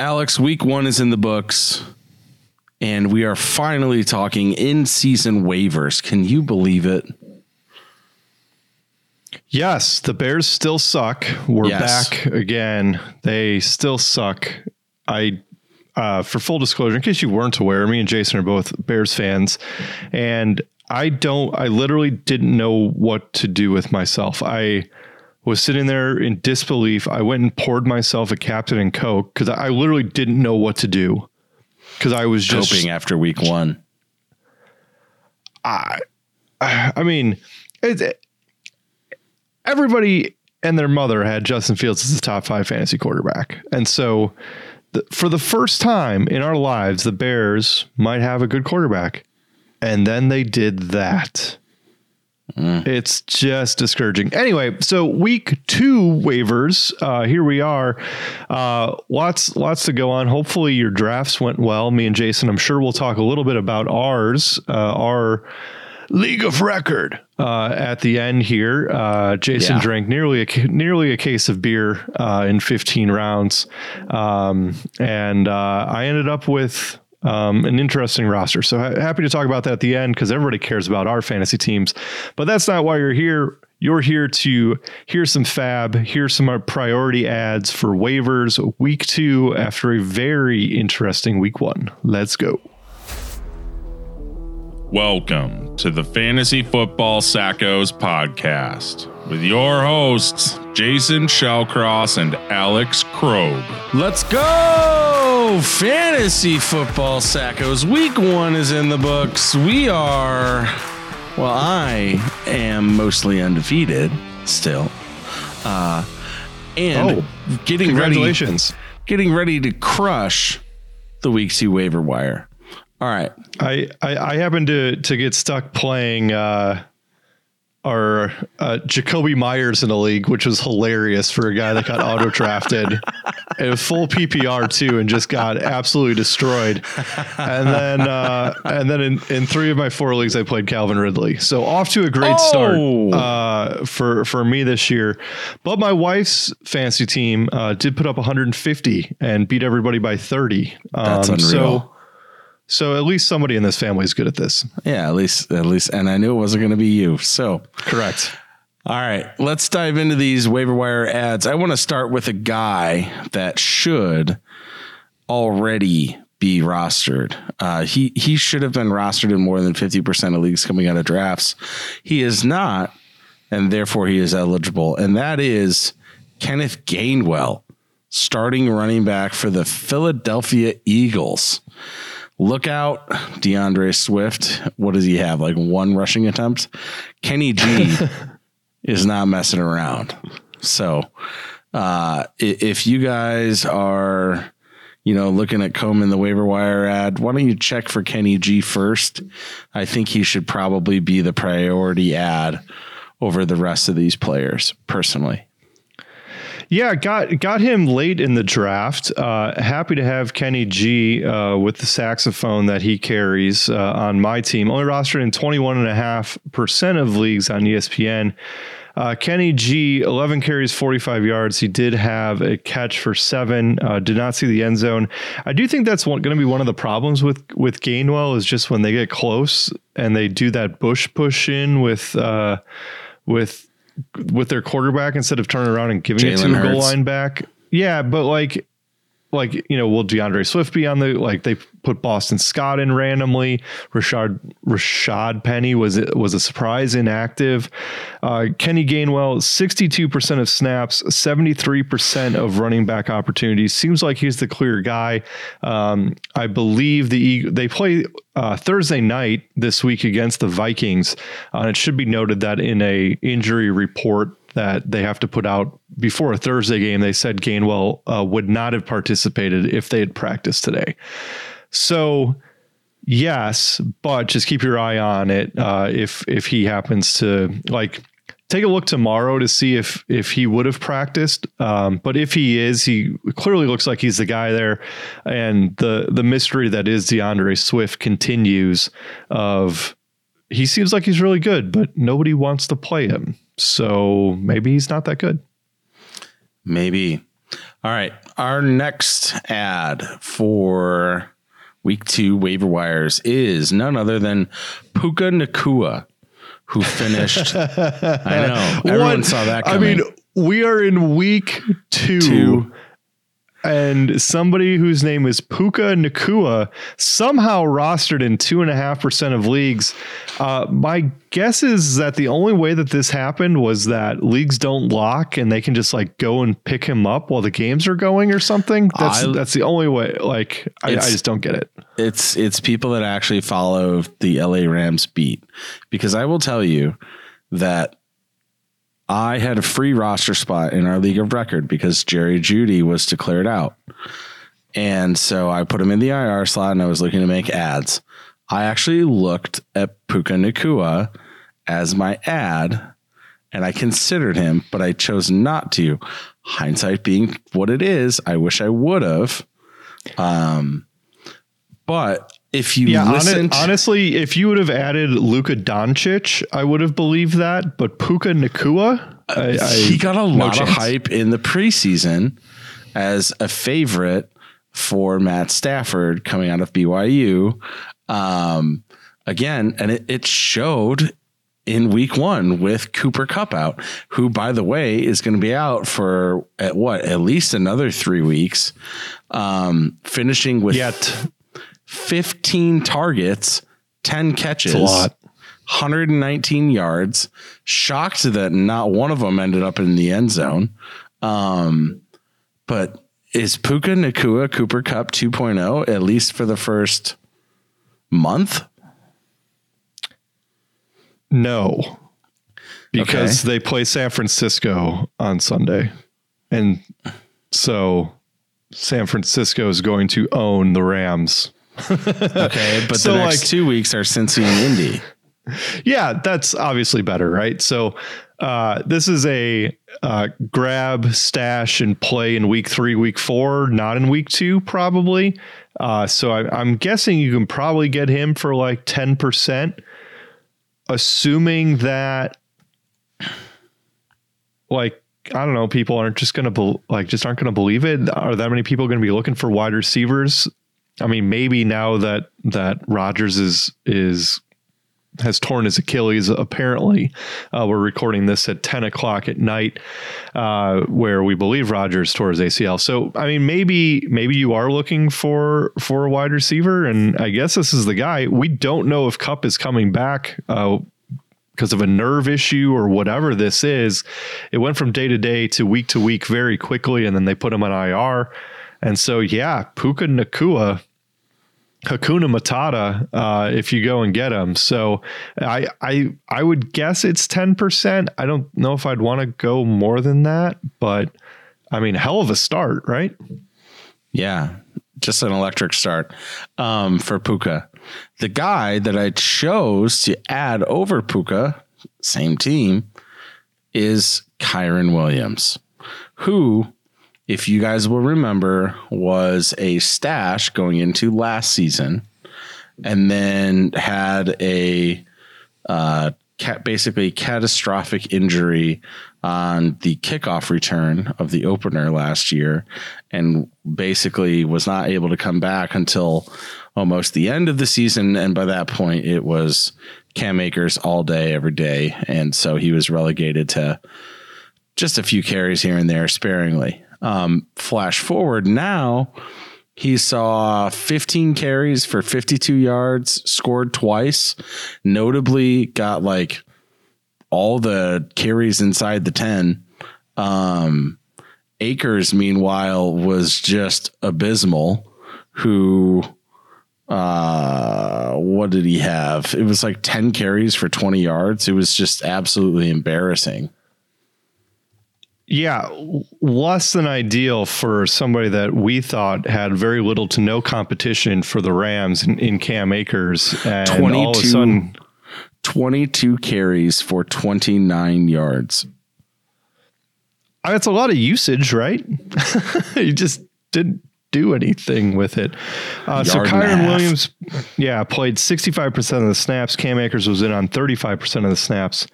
Alex, week one is in the books, and we are finally talking in season waivers. Can you believe it? Yes, the Bears still suck. We're Yes. back again. They still suck. I, uh, for full disclosure, in case you weren't aware, me and Jason are both Bears fans, and I don't. I literally didn't know what to do with myself. I was sitting there in disbelief. I went and poured myself a Captain and Coke because I literally didn't know what to do. Because I was just Hoping after week one. I I mean, it, everybody and their mother had Justin Fields as the top five fantasy quarterback. And so, the, for the first time in our lives, the Bears might have a good quarterback. And then they did that. It's just discouraging. Anyway, so week two waivers. Uh, here we are. Uh, lots, lots to go on. Hopefully, your drafts went well. Me and Jason, I'm sure we'll talk a little bit about ours. Uh, our league of record uh, at the end here. Uh, Jason Yeah. drank nearly a nearly a case of beer uh, in 15 rounds, um, and uh, I ended up with. Um, an interesting roster. So ha- happy to talk about that at the end because everybody cares about our fantasy teams. But that's not why you're here. You're here to hear some FAAB, hear some uh, priority adds for waivers week two after a very interesting week one. Let's go. Welcome to the Fantasy Football Sackos podcast with your hosts, Jason Shellcross and Alex Krogh. Let's go! Fantasy football sackos. Week one is in the books. We are, well, I am mostly undefeated still. Uh, and getting ready, getting ready to crush the week two waiver wire. All right. I, I I happened to to get stuck playing uh our uh, Jakobi Meyers in a league, which was hilarious for a guy that got auto drafted. and full PPR too, and just got absolutely destroyed. And then uh, and then in, in three of my four leagues, I played Calvin Ridley. So off to a great Oh. start uh, for for me this year. But my wife's fantasy team uh, did put up 150 and beat everybody by 30. That's Um, unreal. So so at least somebody in this family is good at this. Yeah, at least, at least, and I knew it wasn't going to be you. So, Correct. All right, let's dive into these waiver wire adds. I want to start with a guy that should already be rostered. Uh, he he should have been rostered in more than fifty percent of leagues coming out of drafts. He is not, and therefore he is eligible. And that is Kenneth Gainwell, starting running back for the Philadelphia Eagles. Look out, D'Andre Swift. What does he have? Like one rushing attempt? Kenny G is not messing around. So, uh, if you guys are, you know, looking at combing the waiver wire add, why don't you check for Kenny G first? I think he should probably be the priority add over the rest of these players, personally. Yeah, got got him late in the draft. Uh, happy to have Kenny G uh, with the saxophone that he carries uh, on my team. Only rostered in 21.5% of leagues on ESPN. Uh, Kenny G, 11 carries, 45 yards. He did have a catch for seven. Uh, did not see the end zone. I do think that's going to be one of the problems with with Gainwell is just when they get close and they do that tush push in with uh, with with their quarterback instead of turning around and giving it to Jalen a goal line back. Yeah, but like like you know, will D'Andre Swift be on the like they put Boston Scott in randomly? Rashaad Rashaad Penny was was a surprise inactive. Uh, Kenny Gainwell, sixty two percent of snaps, seventy three percent of running back opportunities. Seems like he's the clear guy. Um, I believe the they play uh, Thursday night this week against the Vikings. Uh, and it should be noted that in a injury report that they have to put out before a Thursday game, they said Gainwell uh, would not have participated if they had practiced today. So yes, but just keep your eye on it. Uh, if if he happens to like take a look tomorrow to see if if he would have practiced. Um, but if he is, he clearly looks like he's the guy there. And the the mystery that is D'Andre Swift continues. Of he seems like he's really good, but nobody wants to play him. So maybe he's not that good. Maybe. All right. our next add for week two waiver wires is none other than Puka Nacua, who finished. I know everyone What- saw that. I mean, we are in week two, Two. And somebody whose name is Puka Nacua somehow rostered in two and a half percent of leagues. Uh, my guess is that the only way that this happened was that leagues don't lock and they can just like go and pick him up while the games are going or something. That's I- that's the only way. Like, I, I just don't get it. it's it's people that actually follow the LA Rams beat because I will tell you that I had a free roster spot in our league of record because Jerry Jeudy was declared out. And so I put him in the IR slot and I was looking to make adds. I actually looked at Puka Nacua as my add and I considered him, but I chose not to. Hindsight being what it is, I wish I would have. Um, but if you Yeah, listened, honestly, if you would have added Luka Doncic, I would have believed that. But Puka Nacua, I, I, he got a no lot of hype in the preseason as a favorite for Matt Stafford coming out of BYU. Um, again, and it, it showed in week one with Cooper Kupp out, who, by the way, is going to be out for at what at least another three weeks, um, finishing with Yet 15 targets, 10 catches, a lot. 119 yards. Shocked that not one of them ended up in the end zone. Um, but is Puka Nacua Cooper Kupp 2.0 at least for the first month? no, because they play San Francisco on Sunday, and so San Francisco is going to own the Rams. Okay, but So, the next like- two weeks are Cincy and Indy. Yeah, that's obviously better, right? So uh, this is a uh, grab, stash, and play in week three, week four, not in week two, probably. Uh, so I, I'm guessing you can probably get him for like 10%, assuming that, like, I don't know, people aren't just going to, be- like, just aren't going to believe it. Are that many people going to be looking for wide receivers? I mean, maybe now that that Rodgers is is has torn his Achilles. Apparently, uh, we're recording this at 10 o'clock at night, uh, where we believe Rodgers tore his ACL. So, I mean, maybe maybe you are looking for for a wide receiver, and I guess this is the guy. We don't know if Kupp is coming back. Uh, because of a nerve issue or whatever this is, it went from day to day to week to week very quickly, and then they put him on IR. And so, yeah, Puka Nacua, Hakuna Matata uh, if you go and get them. So I I I would guess it's ten percent. I don't know if I'd want to go more than that, but I mean, hell of a start, right? Yeah, just an electric start um, for Puka. The guy that I chose to add over Puka, same team, is Kyren Williams, who, if you guys will remember, was a stash going into last season and then had a uh, cat, basically catastrophic injury on the kickoff return of the opener last year and basically was not able to come back until almost the end of the season. And by that point, it was Cam Akers all day, every day. And so he was relegated to just a few carries here and there sparingly. Um, flash forward now, he saw 15 carries for 52 yards, scored twice, notably got like all the carries inside the 10. Um, Akers, meanwhile, was just abysmal. Who, uh, what did he have? It was like 10 carries for 20 yards. It was just absolutely embarrassing. Yeah, less than ideal for somebody that we thought had very little to no competition for the Rams in, in Cam Akers, and all of a 22 sudden, 22 carries for 29 yards. that's a lot of usage, right? you just didn't do anything with it. Uh, so Kyren. Williams, yeah, played 65% of the snaps. Cam Akers was in on 35% of the snaps.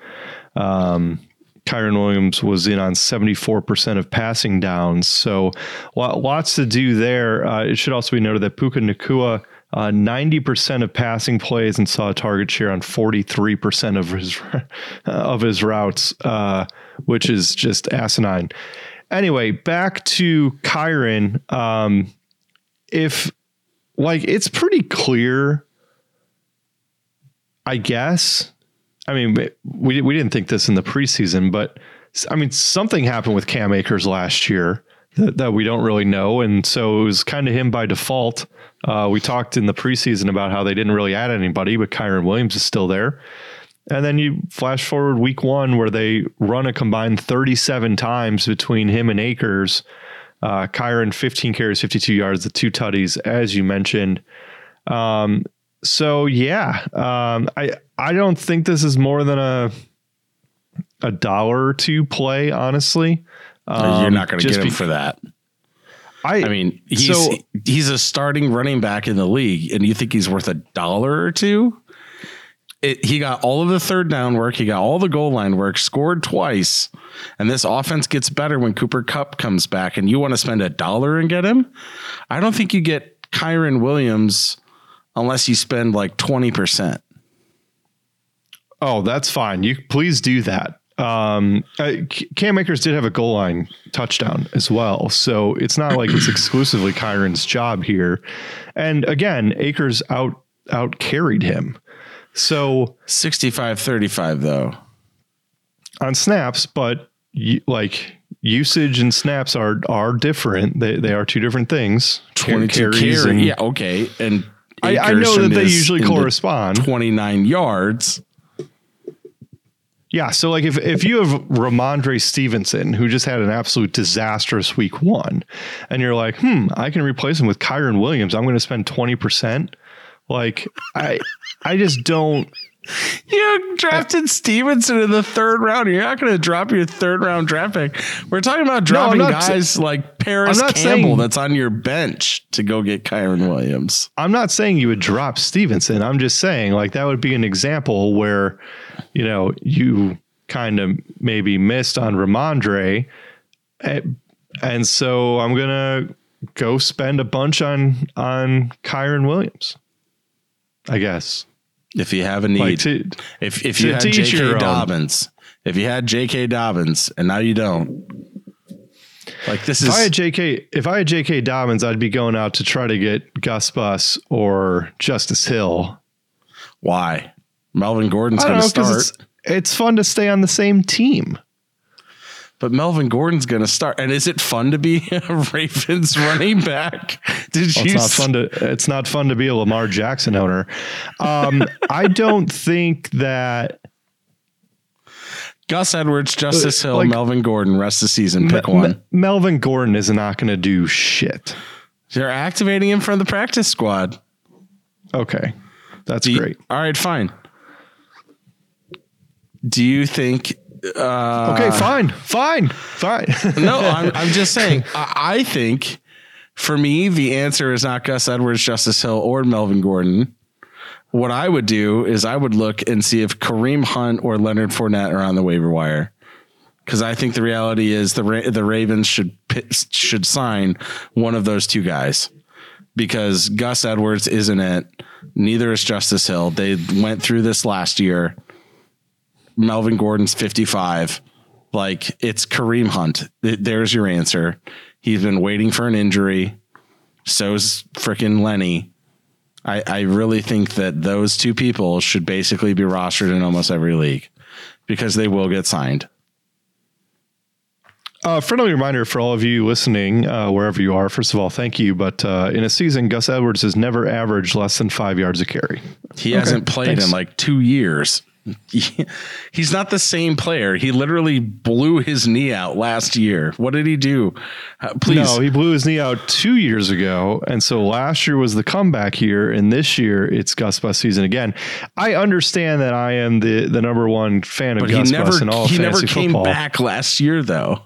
Um, Kyren Williams was in on 74% of passing downs. So lots to do there. Uh, it should also be noted that Puka Nacua, uh, 90% of passing plays and saw a target share on 43% of his, of his routes, uh, which is just asinine. Anyway, back to Kyren. Um, if like it's pretty clear, I guess. I mean, we we didn't think this in the preseason, but I mean, something happened with Cam Akers last year that, that we don't really know, and so it was kind of him by default. Uh, we talked in the preseason about how they didn't really add anybody, but Kyren Williams is still there. And then you flash forward week one where they run a combined 37 times between him and Akers. Uh, Kyren, 15 carries, 52 yards, the two tutties, as you mentioned. Um, so yeah, um, I I don't think this is more than a a dollar or two play. Honestly, um, you're not going to get him be- for that. I, I mean, he's so, he's a starting running back in the league, and you think he's worth a dollar or two? it, he got all of the third down work. He got all the goal line work, scored twice. And this offense gets better when Cooper Kupp comes back. And you want to spend a dollar and get him? I don't think you get Kyren Williams unless you spend like 20%. Oh, that's fine. You please do that. Um, uh, Cam Akers did have a goal line touchdown as well, so it's not like it's exclusively Kyren's job here. And again, Akers out out carried him. So 65 35 though on snaps, but like usage and snaps are are different. They they are two different things. 22 carries carry, yeah, okay. And I, I, know that they usually correspond. 29 yards. Yeah, so like if if you have Rhamondre Stevenson, who just had an absolute disastrous week one, and you're like, hmm, I can replace him with Kyren Williams, I'm going to spend 20%. Like I I just don't you drafted Stevenson in the third round. You're not going to drop your third round draft pick. We're talking about dropping no, guys like Parris Campbell saying, that's on your bench to go get Kyren Williams. I'm not saying you would drop Stevenson. I'm just saying like that would be an example where, you know, you kind of maybe missed on Rhamondre. And, eh, and so I'm going to go spend a bunch on on Kyren Williams. I guess. If you have a need, like to, if if you had J.K. Dobbins, if you had J.K. Dobbins, and now you don't, like this if is. If I had J.K. If I had J.K. Dobbins, I'd be going out to try to get Gus Bus or Justice Hill. Why? Melvin Gordon's going to start. It's, it's fun to stay on the same team but Melvin Gordon's going to start. And is it fun to be a Ravens running back? Did well, you? It's not fun to. It's not fun to be a Lamar Jackson owner. Um, I don't think that. Gus Edwards, Justice Hill, like, Melvin Gordon, rest of the season. Pick one. Melvin Gordon is not going to do shit. They're activating him from the practice squad. Okay, that's you, great. All right, fine. Do you think uh, okay, fine, fine, fine. no, I'm, I'm just saying. I, I, think for me, the answer is not Gus Edwards, Justice Hill, or Melvin Gordon. What I would do is I would look and see if Kareem Hunt or Leonard Fournette are on the waiver wire. Because I think the reality is the Ra- the Ravens should should sign one of those two guys. Because Gus Edwards isn't it. Neither is Justice Hill. They went through this last year Melvin Gordon's 55. Like it's Kareem Hunt. There's your answer. He's been waiting for an injury. So's freaking Lenny. I, I really think that those two people should basically be rostered in almost every league because they will get signed. Uh, friendly reminder for all of you listening, uh, wherever you are. First of all, thank you. But uh, in a season, Gus Edwards has never averaged less than five yards a carry. He okay, hasn't played thanks. in like two years. He's not the same player. He literally blew his knee out last year. What did he do? Uh, please. No, he blew his knee out two years ago. And so last year was the comeback year. And this year it's Gus Bus season again. I understand that I am the, the number one fan of but Gus never, Bus in all he never came football. back last year, though.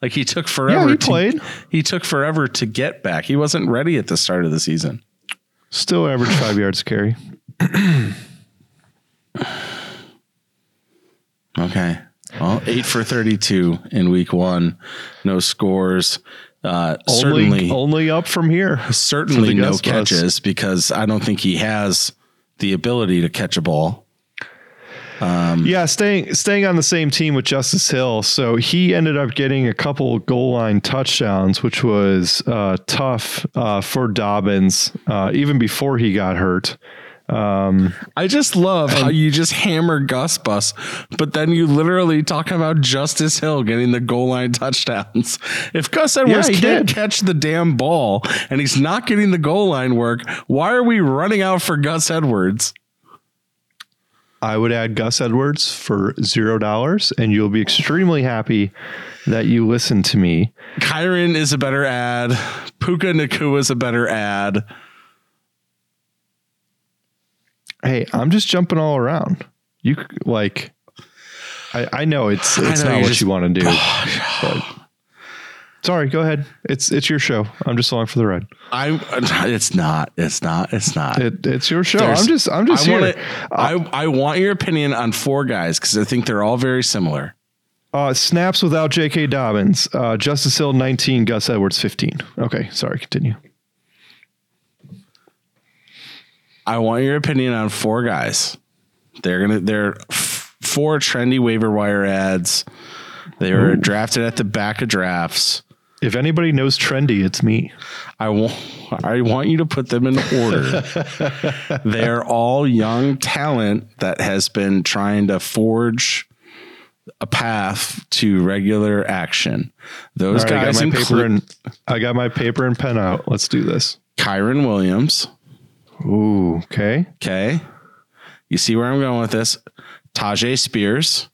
Like he took forever. Yeah, he to, played. He took forever to get back. He wasn't ready at the start of the season. Still average five yards carry. Okay. Well, eight for 32 in week one. No scores. Uh, Only, certainly, only up from here. certainly no catches because I don't think he has the ability to catch a ball. Yeah, staying staying on the same team with Justice Hill. So he ended up getting a couple goal line touchdowns, which was uh, tough uh, for Dobbins, uh, even before he got hurt. Um, I just love how you just hammer Gus Bus, but then you literally talk about Justice Hill getting the goal line touchdowns. If Gus Edwards he can't did. catch the damn ball and he's not getting the goal line work, why are we running out for Gus Edwards? I would add Gus Edwards for zero dollars, and you'll be extremely happy that you listened to me. Kyren is a better add. Puka Nacua is a better add. Hey, I'm just jumping all around. You like, I, I know it's it's know, not what just- you want to do. but sorry, go ahead. It's it's your show. I'm just along for the ride. I it's not. It's not. It's not. It, it's your show. There's- I'm just I'm just I here. wanna- I, I want your opinion on four guys because I think they're all very similar. Uh, snaps without J.K. Dobbins. Uh, Justice Hill 19, Gus Edwards 15. Okay, sorry, continue. I want your opinion on four guys. They're gonna they're f- four trendy waiver wire adds. They were drafted at the back of drafts. If anybody knows trendy, it's me. I want I want you to put them in order. They're all young talent that has been trying to forge a path to regular action. Those right, I guys got my paper include and I got my paper and pen out. Let's do this. Kyren Williams. Ooh, okay. Okay. You see where I'm going with this? Tyjae Spears,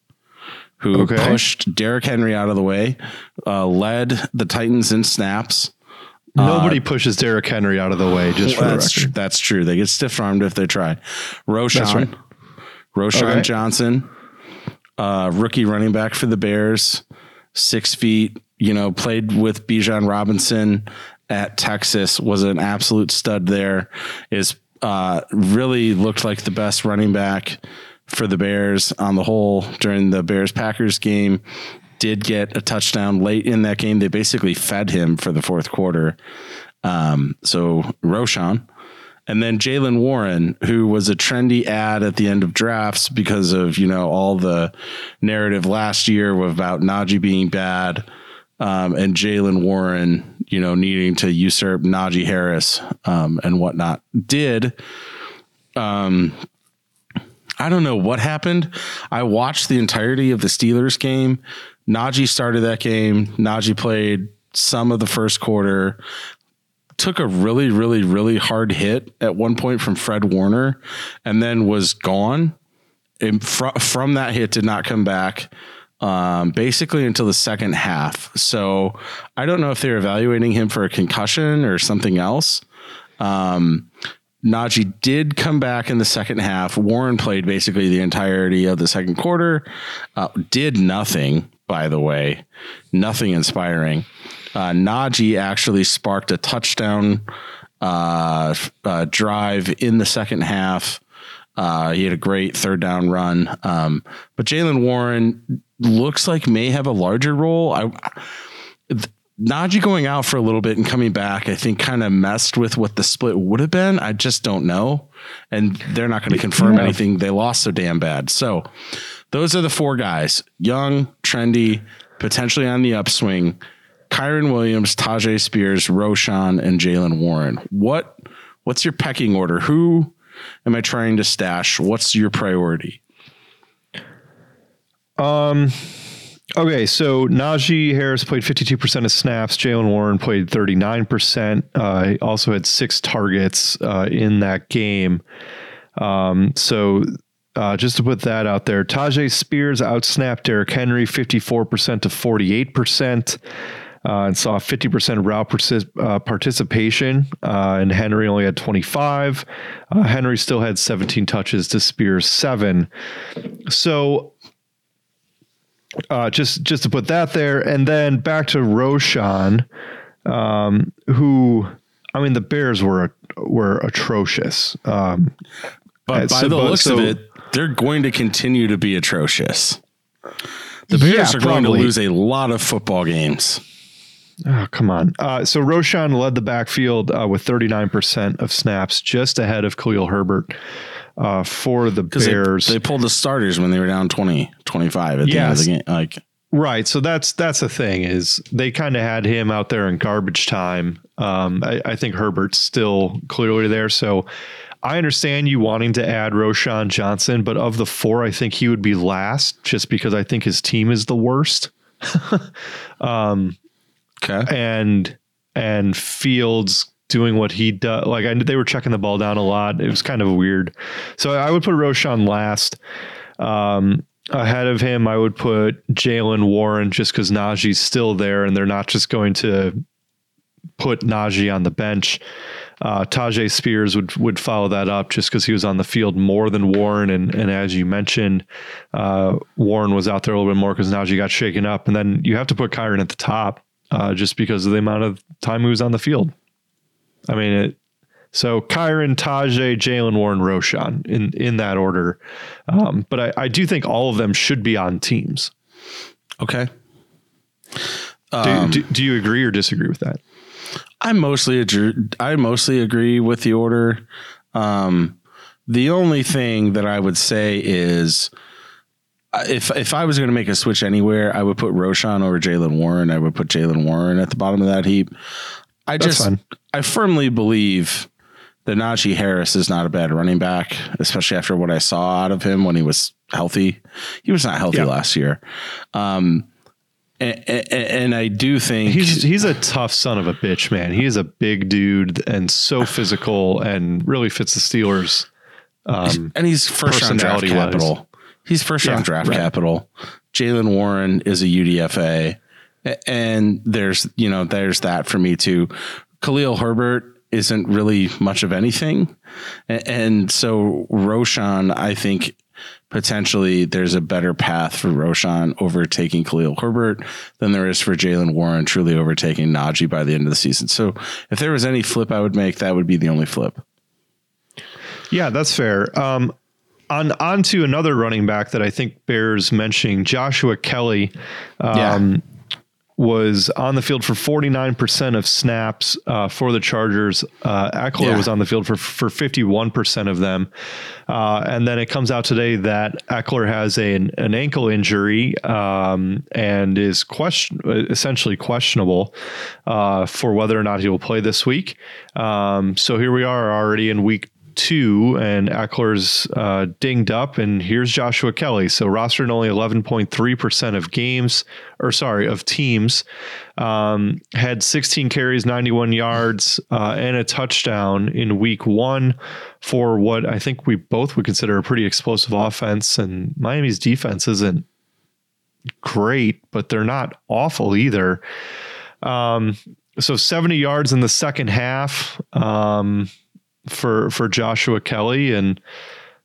who Okay. pushed Derrick Henry out of the way, uh, led the Titans in snaps. Nobody pushes Derrick Henry out of the way, just for the That's, tr- that's true. They get stiff armed if they try. Roschon, right. Roschon Okay. Johnson, uh, rookie running back for the Bears, six feet, you know, played with Bijan Robinson at Texas, was an absolute stud there, is uh, really looked like the best running back for the Bears on the whole during the Bears Packers game. Did get a touchdown late in that game. They basically fed him for the fourth quarter. Um, so Roschon. And then Jaylen Warren, who was a trendy add at the end of drafts because of, you know, all the narrative last year about Najee being bad um, and Jaylen Warren, you know, needing to usurp Najee Harris um, and whatnot. Did I don't know what happened. I watched the entirety of the Steelers game. Najee started that game. Najee played some of the first quarter. Took a really, really, really hard hit at one point from Fred Warner, and then was gone. And fr- from that hit, did not come back. Um, basically until the second half. So I don't know if they're evaluating him for a concussion or something else. Najee did come back in the second half. Warren played basically the entirety of the second quarter. Uh, did nothing, by the way, nothing inspiring. Uh, Najee actually sparked a touchdown uh, uh, drive in the second half. Uh, he had a great third down run. Um, but Jaylen Warren looks like may have a larger role. I, Najee going out for a little bit and coming back, I think kind of messed with what the split would have been. I just don't know. And they're not going to confirm Yeah. anything. They lost so damn bad. So those are the four guys young, trendy, potentially on the upswing. Kyren Williams, Tyjae Spears, Roschon, and Jaylen Warren. What what's your pecking order? Who am I trying to stash? What's your priority? Okay, so Najee Harris played 52% of snaps. Jaylen Warren played 39%. Uh, he also had six targets uh, in that game. Um, so uh, just to put that out there, Tyjae Spears outsnapped Derrick Henry 54% to 48%. Uh, and saw 50% route partic- uh, participation, uh, and Henry only had 25. Uh, Henry still had 17 touches to Spears seven. So uh, just just to put that there, and then back to Roschon, um, who I mean the Bears were were atrocious. Um, But by so- the looks so- of it, they're going to continue to be atrocious. The Bears Yeah, are going to lose a lot of football games. Oh, come on. Uh, so Roschon led the backfield uh, with 39% of snaps, just ahead of Khalil Herbert uh, for the Because they, Bears. they pulled the starters when they were down 20, 25 at the end of the game. Like, Right. So that's that's the thing is they kind of had him out there in garbage time. Um, I, I think Herbert's still clearly there. So I understand you wanting to add Roschon Johnson, but of the four, I think he would be last just because I think his team is the worst. okay. And and Fields doing what he does. Like I they were checking the ball down a lot. It was kind of weird. So I would put Roschon last. Um, ahead of him, I would put Jaylen Warren just because Najee's still there and they're not just going to put Najee on the bench. Uh, Tyjae Spears would would follow that up just because he was on the field more than Warren, and and as you mentioned, uh, Warren was out there a little bit more because Najee got shaken up, and then you have to put Kyren at the top uh, just because of the amount of time he was on the field. I mean, it, so Kyren, Tyjae, Jaylen Warren, Roschon in in that order, um, but I, I do think all of them should be on teams. Okay. Do, Um, do, do you agree or disagree with that? I mostly agree, I mostly agree with the order. Um, the only thing that I would say is uh, if if I was going to make a switch anywhere, I would put Roschon over Jaylen Warren. I would put Jaylen Warren at the bottom of that heap. I That's just fine. I firmly believe that Najee Harris is not a bad running back, especially after what I saw out of him when he was healthy. He was not healthy Yeah. last year. Um, and, and, and I do think He's he's a tough son of a bitch, man. He is a big dude and so physical and really fits the Steelers. Um, and he's first round draft personality-wise. capital. He's first round Yeah, draft right. capital. Jaylen Warren is a UDFA, and there's you know there's that for me too. Khalil Herbert isn't really much of anything, and so Roschon, I think potentially there's a better path for Roschon overtaking Khalil Herbert than there is for Jaylen Warren truly overtaking Najee by the end of the season. So if there was any flip I would make, that would be the only flip. yeah, that's fair. Um, on on to another running back that I think bears mentioning, Joshua Kelley. Um, Was on the field for 49% of snaps uh, for the Chargers. Uh, Ekeler Yeah. was on the field for, for 51% of them. Uh, and then it comes out today that Ekeler has a, an, an ankle injury um, and is question, essentially questionable uh, for whether or not he will play this week. Um, so here we are already in week two, and Ekeler's uh, dinged up, and here's Joshua Kelley. So rostered only 11.3% of games, or sorry, of teams. Um, had 16 carries, 91 yards, uh, and a touchdown in week one for what I think we both would consider a pretty explosive offense. And Miami's defense isn't great, but they're not awful either. Um, so 70 yards in the second half um, for for Joshua Kelley, and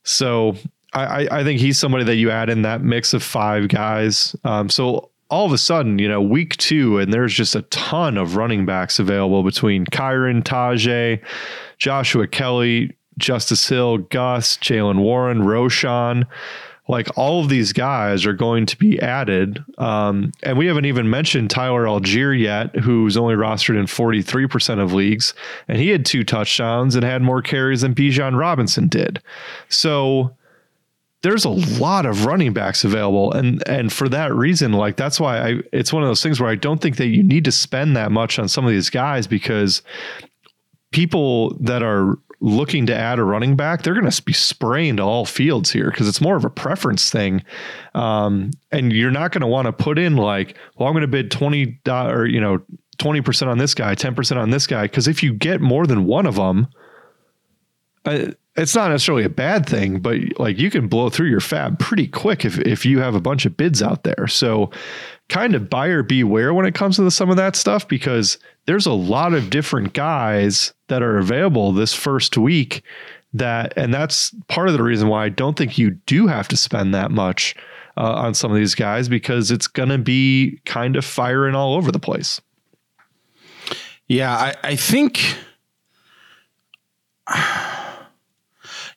so I, I think he's somebody that you add in that mix of five guys. Um, so all of a sudden, you know, week two, and there's just a ton of running backs available between Kyren, Tyjae, Joshua Kelley, Justice Hill, Gus, Jaylen Warren, Roschon. Like all of these guys are going to be added. Um, and we haven't even mentioned Tyler Allgeier yet, who's only rostered in 43% of leagues. And he had two touchdowns and had more carries than Bijan Robinson did. So there's a lot of running backs available and and for that reason like that's why I it's one of those things where I don't think that you need to spend that much on some of these guys because people that are looking to add a running back they're going to be spraying to all fields here because it's more of a preference thing. Um, and you're not going to want to put in like well I'm going to bid 20 do- or you know 20% on this guy 10% on this guy because if you get more than one of them uh, it's not necessarily a bad thing, but like you can blow through your FAAB pretty quick if if you have a bunch of bids out there. So kind of buyer beware when it comes to the, some of that stuff because there's a lot of different guys that are available this first week that and that's part of the reason why I don't think you do have to spend that much uh, on some of these guys because it's going to be kind of firing all over the place. Yeah, I, I think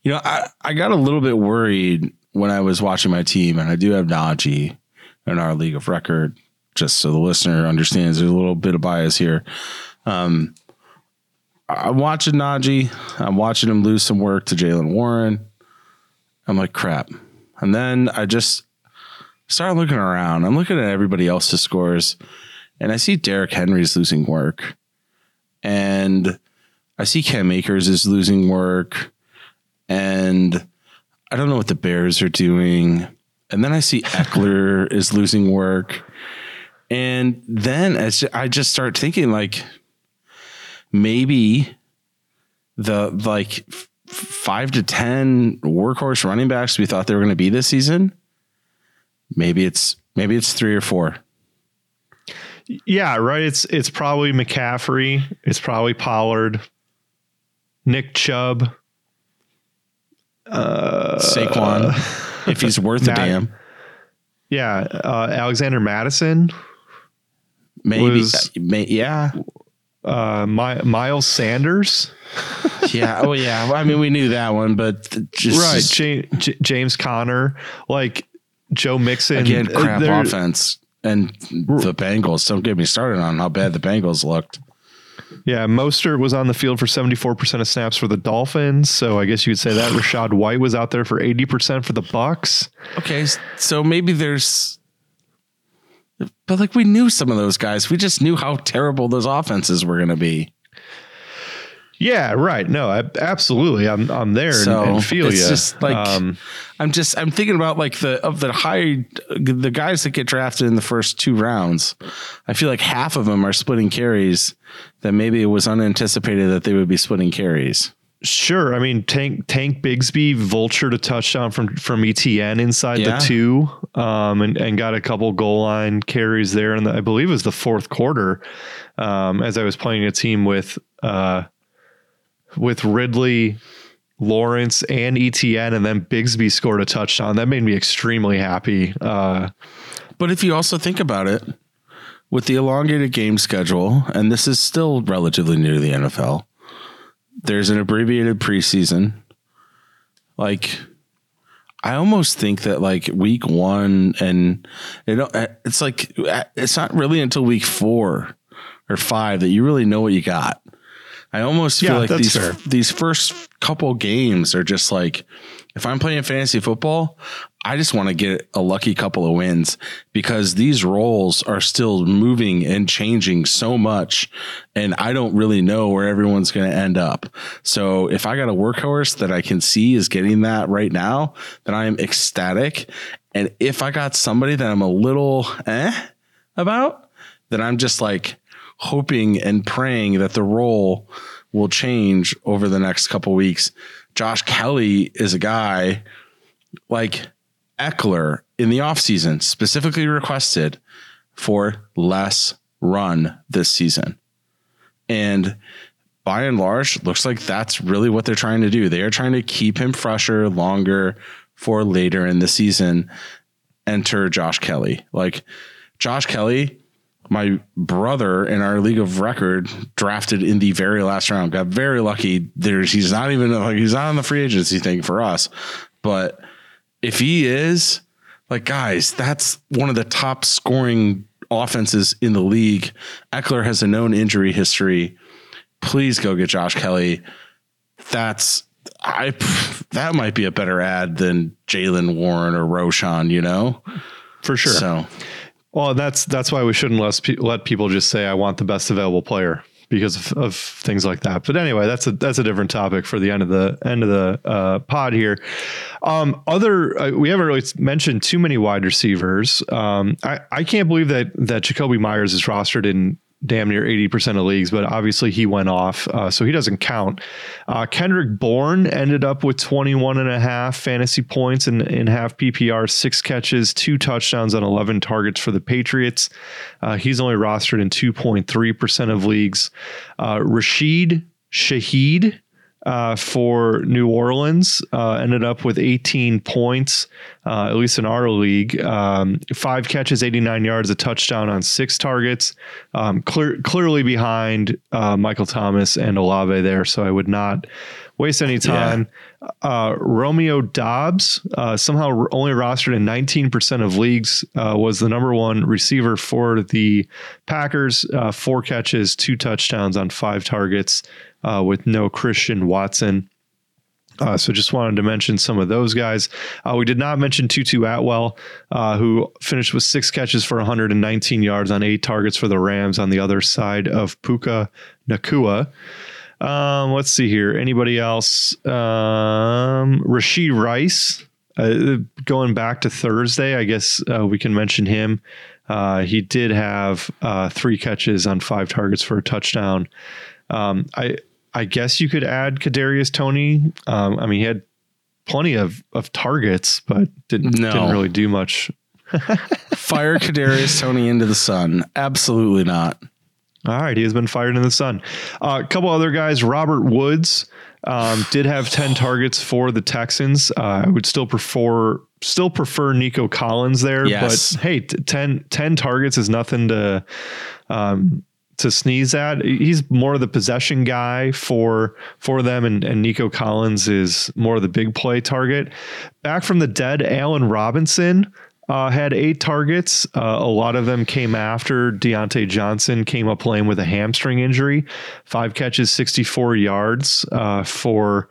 you know, I, I got a little bit worried when I was watching my team, and I do have Najee. in our league of record. Just so the listener understands, there's a little bit of bias here. Um, I'm watching Najee. I'm watching him lose some work to Jaylen Warren. I'm like, crap. And then I just start looking around. I'm looking at everybody else's scores, and I see Derrick Henry's losing work, and I see Cam Akers is losing work, and I don't know what the Bears are doing. And then I see Ekeler is losing work, and then as I just start thinking like maybe the like five to ten workhorse running backs we thought they were going to be this season maybe it's maybe it's three or four Yeah, right. It's it's probably McCaffrey. It's probably Pollard, Nick Chubb. Saquon if he's worth a damn. Yeah, uh, Alexander Mattison, maybe was- may, yeah. uh, My, Miles Sanders. yeah oh yeah. Well, i mean we knew that one but just right, Ja- J- James Conner, like Joe Mixon. again uh, crap offense. And the bengals don't get me started on how bad the bengals looked Yeah, Mostert was on the field for seventy four percent of snaps for the Dolphins, so I guess you could say that Rachaad White was out there for eighty percent for the Bucs. Okay, so maybe there's, but like we knew some of those guys. We just knew how terrible those offenses were going to be. Yeah, right. No, I, absolutely. I'm I'm there So and, and feel it's you. just like um, I'm just I'm thinking about like the of the high the guys that get drafted in the first two rounds. I feel like half of them are splitting carries. That maybe it was unanticipated that they would be splitting carries. Sure. I mean, Tank Tank Bigsby vultured a touchdown from from ETN inside Yeah. the two, um, and and got a couple goal line carries there, and I believe it was the fourth quarter, um, as I was playing a team with uh, with Ridley, Lawrence, and ETN, and then Bigsby scored a touchdown. That made me extremely happy. Uh, But if you also think about it, with the elongated game schedule, and this is still relatively new to the NFL, there's an abbreviated preseason. Like, I almost think that like week one and it, it's like it's not really until week four or five that you really know what you got. I almost feel Yeah, like these fair. these first couple games are just like if I'm playing fantasy football, I just want to get a lucky couple of wins because these roles are still moving and changing so much and I don't really know where everyone's going to end up. So if I got a workhorse that I can see is getting that right now, then I am ecstatic. And if I got somebody that I'm a little eh about, then I'm just like hoping and praying that the role will change over the next couple weeks. Josh Kelley is a guy like Ekeler in the offseason specifically requested for less run this season. And by and large, looks like that's really what they're trying to do. They are trying to keep him fresher longer for later in the season. Enter Josh Kelley. Like Josh Kelley, my brother in our league of record drafted in the very last round. Got very lucky. There's he's not even like he's not on the free agency thing for us. But if he is, like guys, that's one of the top scoring offenses in the league. Ekeler has a known injury history. Please go get Josh Kelley. That's I that might be a better add than Jaylen Warren or Roschon, you know? for sure. So Well, that's that's why we shouldn't let let people just say I want the best available player because of, of things like that. But anyway, that's a that's a different topic for the end of the end of the uh, pod here. Um, other uh, we haven't really mentioned too many wide receivers. Um, I I can't believe that that Jakobi Meyers is rostered in damn near 80% of leagues, but obviously he went off, uh, so he doesn't count. Uh, Kendrick Bourne ended up with 21 and a half fantasy points in, in half PPR, six catches, two touchdowns on 11 targets for the Patriots. Uh, he's only rostered in 2.3% of leagues. Uh, Rashid Shaheed uh, for New Orleans. Uh, ended up with 18 points, uh, at least in our league. Um, five catches, 89 yards, a touchdown on six targets. Um, clear, clearly behind uh, Michael Thomas and Olave there. So I would not waste any time. Yeah. Uh, Romeo Doubs, uh, somehow only rostered in 19% of leagues, uh, was the number one receiver for the Packers. Uh, four catches, two touchdowns on five targets uh, with no Christian Watson. Uh, so just wanted to mention some of those guys. Uh, we did not mention Tutu Atwell, uh, who finished with six catches for 119 yards on eight targets for the Rams on the other side of Puka Nacua. Um, let's see here. Anybody else? Um, Rashee Rice. Uh, going back to Thursday, I guess uh, we can mention him. Uh, he did have three catches on five targets for a touchdown. Um, I I guess you could add Kadarius Toney. Um, I mean, he had plenty of of targets, but didn't no. didn't really do much. Fire Kadarius Toney into the sun? Absolutely not. All right, he has been fired in the sun. Uh, a couple other guys, Robert Woods um, did have ten targets for the Texans. Uh, I would still prefer still prefer Nico Collins there, yes. but hey, t- 10, 10 targets is nothing to um, to sneeze at. He's more of the possession guy for for them, and, and Nico Collins is more of the big play target. Back from the dead, Allen Robinson uh, had eight targets. Uh, a lot of them came after Diontae Johnson came up playing with a hamstring injury. Five catches, 64 yards uh, for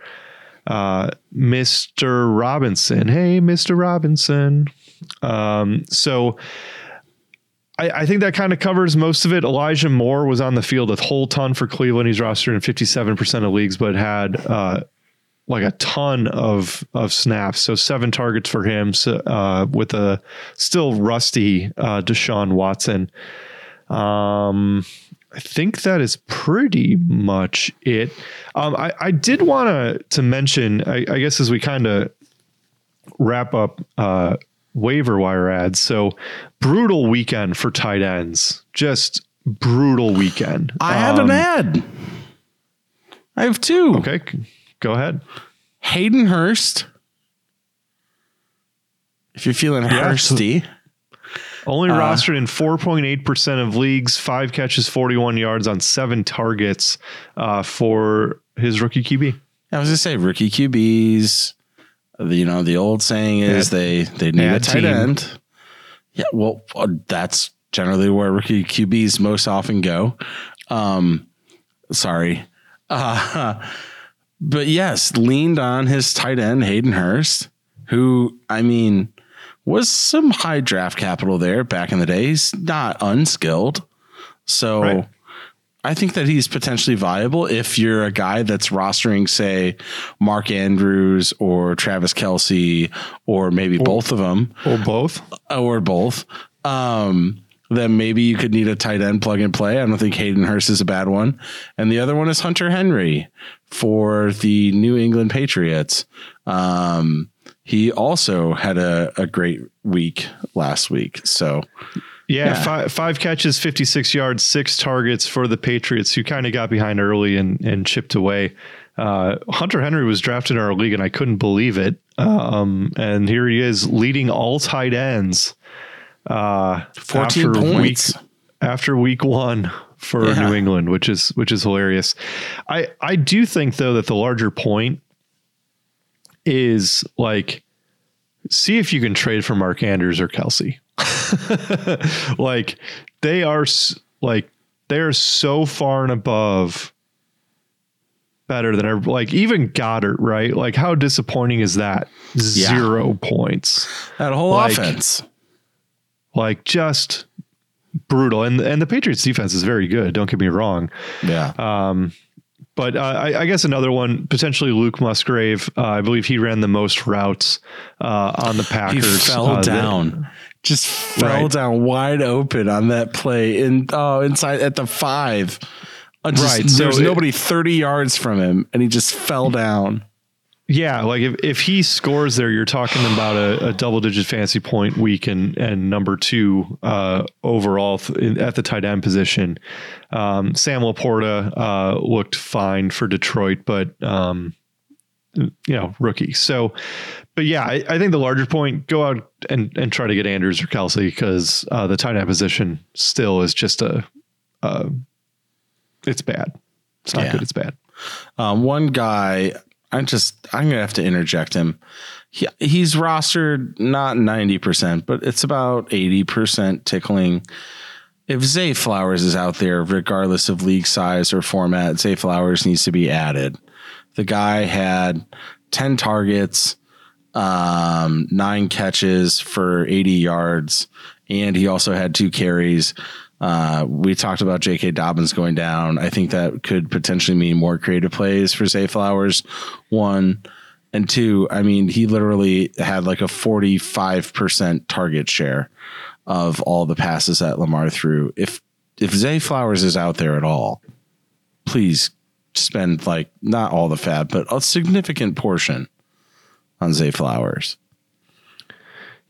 uh, Mr. Robinson. Hey, Mr. Robinson. Um, so I, I think that kind of covers most of it. Elijah Moore was on the field a whole ton for Cleveland. He's rostered in 57% of leagues, but had uh, like a ton of of snaps. So seven targets for him so, uh, with a still rusty uh, Deshaun Watson. Um, I think that is pretty much it. Um, I, I did want to to mention, I, I guess, as we kind of wrap up uh, waiver wire adds. So brutal weekend for tight ends. Just brutal weekend. I um, have an um, add. I have two. Okay, go ahead. Hayden Hurst. If you're feeling yeah, Hursty. Only uh, rostered in 4.8% of leagues, five catches, 41 yards on seven targets uh, for his rookie QB. I was going to say rookie QBs you know, the old saying is they they need a tight team. end. Yeah, well, uh, that's generally where rookie QBs most often go. Um, sorry, uh, but yes, leaned on his tight end Hayden Hurst, who I mean was some high draft capital there back in the days, not unskilled. So. Right I think that he's potentially viable if you're a guy that's rostering, say, Mark Andrews or Travis Kelce, or maybe or, both of them, or both, or both. Um, then maybe you could need a tight end plug and play. I don't think Hayden Hurst is a bad one. And the other one is Hunter Henry for the New England Patriots. Um, he also had a, a great week last week. So yeah, yeah. Five, five, catches, 56 yards, six targets for the Patriots, who kind of got behind early and, and chipped away. Uh, Hunter Henry was drafted in our league, and I couldn't believe it. Um, and here he is leading all tight ends. Uh, 14 points week, after week one for yeah. New England, which is which is hilarious. I I do think though that the larger point is like see if you can trade for Mark Andrews or Kelce. like they are like they are so far and above better than ever. Like even Goedert, right? Like how disappointing is that? Zero yeah. points. That whole like, offense. Like just brutal. And and the Patriots defense is very good. Don't get me wrong. Yeah. Um, but uh, I, I, guess another one potentially Luke Musgrave. Uh, I believe he ran the most routes uh, on the Packers. He fell uh, down just fell right. down wide open on that play in oh inside at the five. Just, right. So there's nobody 30 yards from him and he just fell down. Yeah, like if, if he scores there, you're talking about a, a double digit fantasy point week and and number two uh, overall th- in, at the tight end position. Um, Sam LaPorta uh, looked fine for Detroit, but um, you know rookie. So, but yeah, I, I, think the larger point go out and and try to get Andrews or Kelce because uh, the tight end position still is just a uh, it's bad. It's not yeah. good. It's bad. Um, one guy I just I'm gonna have to interject him. He, he's rostered not 90%, but it's about 80% tickling. If Zay Flowers is out there, regardless of league size or format, Zay Flowers needs to be added. The guy had 10 targets, um, nine catches for 80 yards, and he also had two carries. Uh, we talked about J.K. Dobbins going down. I think that could potentially mean more creative plays for Zay Flowers. One and two. I mean, he literally had like a forty-five percent target share of all the passes that Lamar threw. If if Zay Flowers is out there at all, please spend like not all the FAAB, but a significant portion on Zay Flowers.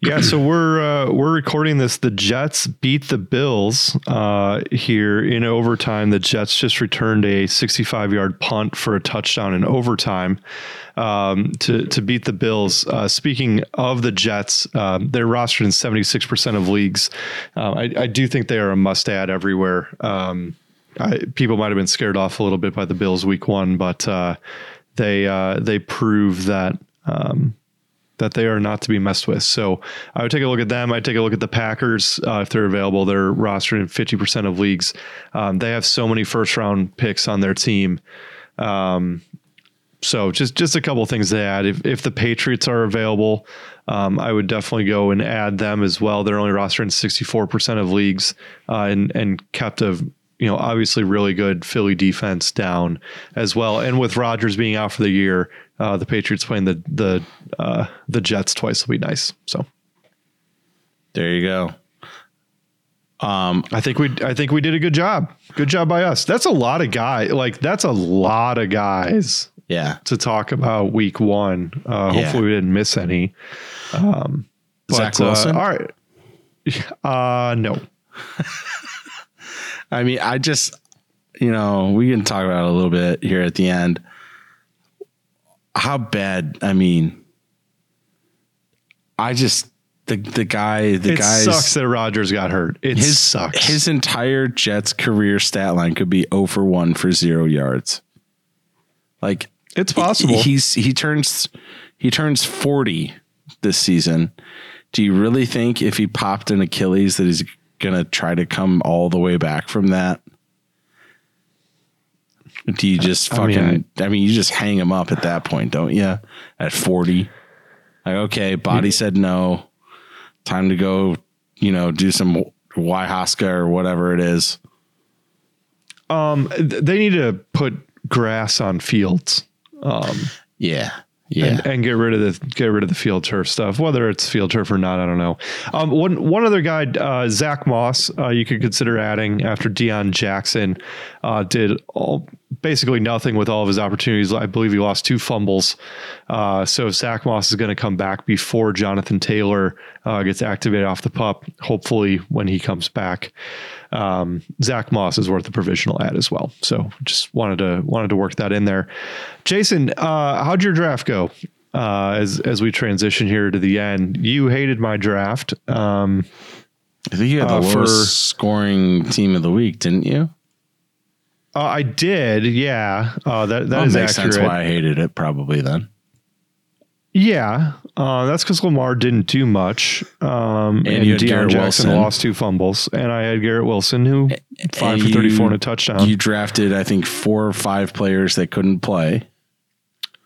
Yeah, so we're uh, we're recording this. The Jets beat the Bills uh, here in overtime. The Jets just returned a 65 yard punt for a touchdown in overtime um, to to beat the Bills. Uh, speaking of the Jets, um, they're rostered in 76 percent of leagues. Uh, I, I, do think they are a must add everywhere. Um, I, people might have been scared off a little bit by the Bills week one, but uh, they uh, they prove that. Um, that they are not to be messed with. So I would take a look at them. I'd take a look at the Packers uh, if they're available. They're rostered in 50% of leagues. Um, they have so many first round picks on their team. Um, so just just a couple things to add. If if the Patriots are available, um, I would definitely go and add them as well. They're only rostered in 64% of leagues uh, and and kept a you know obviously really good Philly defense down as well. And with Rodgers being out for the year, uh, the Patriots playing the the uh, the Jets twice will be nice. So there you go. Um, I think we I think we did a good job. Good job by us. That's a lot of guys. Like that's a lot of guys. Yeah. To talk about week one. Uh, yeah. Hopefully we didn't miss any. Um, Zach but, uh, Wilson. all right. Uh, no. I mean, I just you know we can talk about it a little bit here at the end how bad? I mean, I just the the guy the guy sucks that Rodgers got hurt. It his, sucks. His entire Jets career stat line could be 0 for 1 for 0 yards. Like it's possible. He's he turns he turns 40 this season. Do you really think if he popped an Achilles that he's going to try to come all the way back from that? Do you just fucking? I mean, I, I mean, you just hang him up at that point, don't you? At forty, like okay, body said no. Time to go. You know, do some Ayahuasca or whatever it is. Um, they need to put grass on fields. Um, yeah, yeah, and, and, get rid of the get rid of the field turf stuff. Whether it's field turf or not, I don't know. Um, one one other guy, uh, Zach Moss, uh, you could consider adding after Deon Jackson uh, did all basically nothing with all of his opportunities. I believe he lost two fumbles. Uh, so Zach Moss is going to come back before Jonathan Taylor uh, gets activated off the pup, hopefully when he comes back. Um, Zach Moss is worth a provisional add as well. So just wanted to wanted to work that in there. Jason, uh, how'd your draft go? Uh, as as we transition here to the end, you hated my draft. Um, I think you had the uh, lowest for, scoring team of the week, didn't you? Uh, I did, yeah. Uh, that that well, is makes accurate. sense why I hated it. Probably then. Yeah, uh, that's because Lamar didn't do much, um, and, and Deon Jackson Wilson. lost two fumbles, and I had Garrett Wilson who five and for thirty four and a touchdown. You drafted, I think, four or five players that couldn't play.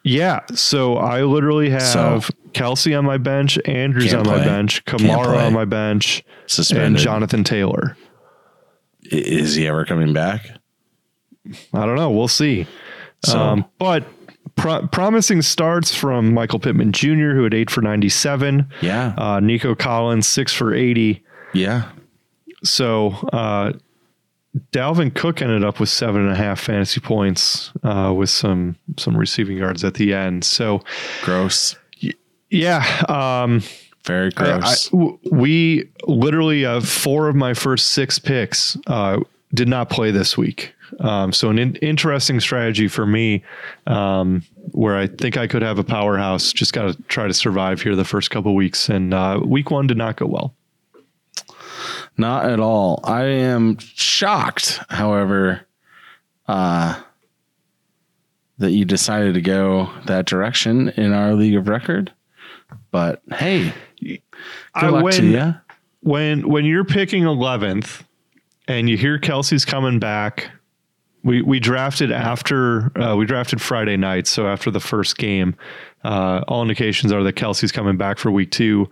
Yeah, so I literally have so, Kelce on my bench, Andrews on play. my bench, Kamara on my bench, Suspended. and Jonathan Taylor. Is he ever coming back? I don't know. We'll see. So, um, but pro- promising starts from Michael Pittman Jr., who had eight for 97. Yeah. Uh, Nico Collins, six for 80. Yeah. So, uh, Dalvin Cook ended up with seven and a half fantasy points uh, with some some receiving yards at the end. So Gross. yeah, um, Very I- I- gross. we literally uh, four of my first six picks uh, did not play this week. Um, so an in- interesting strategy for me, um, where I think I could have a powerhouse. Just got to try to survive here the first couple weeks, and uh, week one did not go well. Not at all. I am shocked, however, uh, that you decided to go that direction in our league of record. But hey, good I luck to you. when when you're picking 11th and you hear Kelce's coming back we we drafted after uh, we drafted Friday night so after the first game uh, all indications are that Kelce's coming back for week 2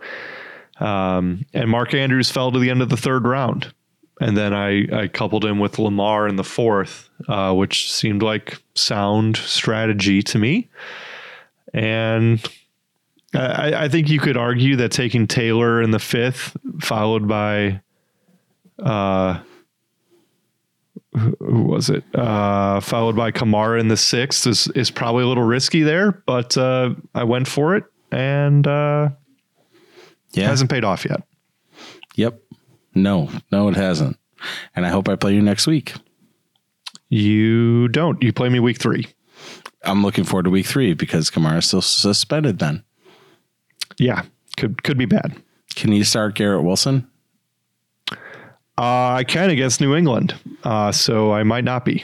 um, and Mark Andrews fell to the end of the third round. And then I, I coupled him with Lamar in the fourth uh, which seemed like sound strategy to me. And I, I think you could argue that taking Taylor in the fifth, followed by, uh, who was it? Uh, followed by Kamara in the sixth is is probably a little risky there, but uh, I went for it and uh, Yeah. hasn't paid off yet. Yep. No, no, it hasn't. And I hope I play you next week. You don't. You play me week three. I'm looking forward to week three because Kamara's still suspended then. Yeah, could could be bad. Can you start Garrett Wilson? Uh, I can against New England, uh, so I might not be.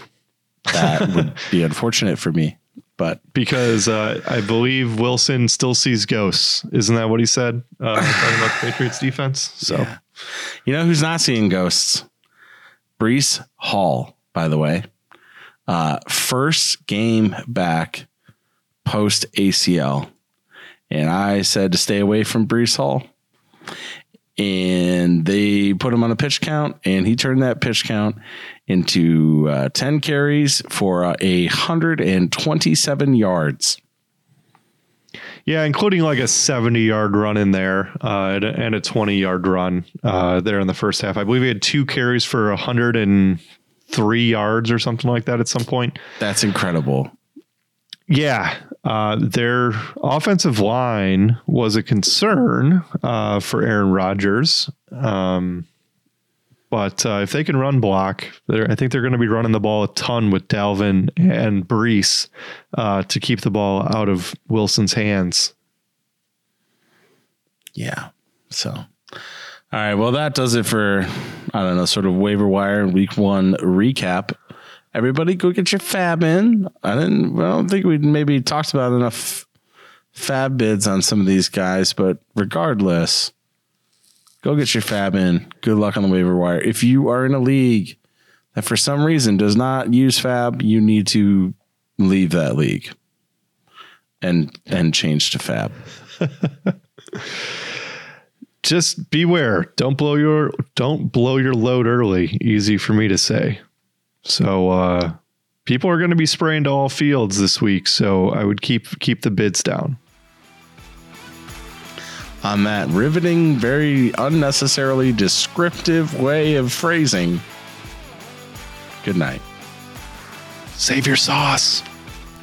That would be unfortunate for me. But because uh, I believe Wilson still sees ghosts. Isn't that what he said? Uh, talking about the Patriots defense. So you know who's not seeing ghosts? Breece Hall, by the way. Uh, first game back post ACL. And I said to stay away from Breece Hall. And they put him on a pitch count, and he turned that pitch count into uh, 10 carries for uh, a 127 yards. yeah, including like a seventy-yard run in there uh, and, a, and a twenty-yard run uh, there in the first half. I believe he had two carries for hundred and three yards or something like that at some point. That's incredible. Yeah, uh, their offensive line was a concern uh, for Aaron Rodgers. Um, but uh, if they can run block, I think they're going to be running the ball a ton with Dalvin and Breece uh, to keep the ball out of Wilson's hands. Yeah. So, all right. Well, that does it for, I don't know, sort of waiver wire week one recap. Everybody go get your FAAB in. I didn't, I don't think we maybe talked about enough FAAB bids on some of these guys, but regardless, go get your FAAB in. Good luck on the waiver wire. If you are in a league that for some reason does not use FAAB, you need to leave that league and and change to FAAB. Just beware. Don't blow your don't blow your load early. Easy for me to say. So uh, people are going to be spraying to all fields this week. So I would keep keep the bids down. on that riveting, very unnecessarily descriptive way of phrasing. Good night. Save your sauce.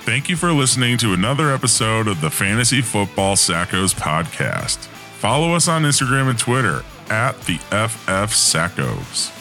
Thank you for listening to another episode of the Fantasy Football Sackos podcast. Follow us on Instagram and Twitter at the FF Sackos.